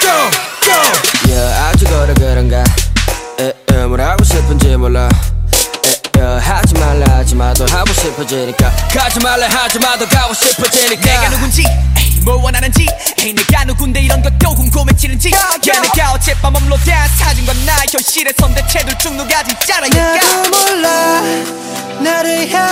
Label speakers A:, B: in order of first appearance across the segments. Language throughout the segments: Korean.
A: go, go. 야 아주 걸어 그런가? 에, 에, 뭐라고 싶은지 몰라. 에, 에, 하지 말라 하지 마도 하고 싶어지니까. 가지 말라 하지 마도 가고 싶어지니까.
B: 내가 누군지 에이, 뭘 원하는지 에이, 내가 누군데 이런 것도 궁금해지는지. 야, 야. 내가 어젯밤 업로드한 사진과 나 현실에 선대체들 중 누가 진짜라니까.
C: 나도 몰라. 나를 향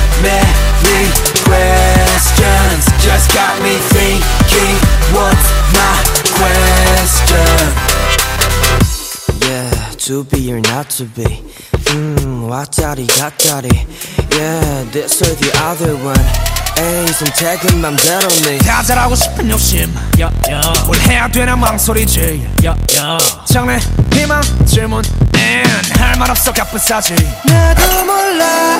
A: to be or not to be. 음, 왔다리 갔다리. Yeah, this or the other one. 에이, 선택은 맘대로네
B: 다 잘하고 싶은 욕심. 뭘 해야 되나 망설이지. 장래 희망 질문 할말 없어 가쁜 사지.
C: 나도 몰라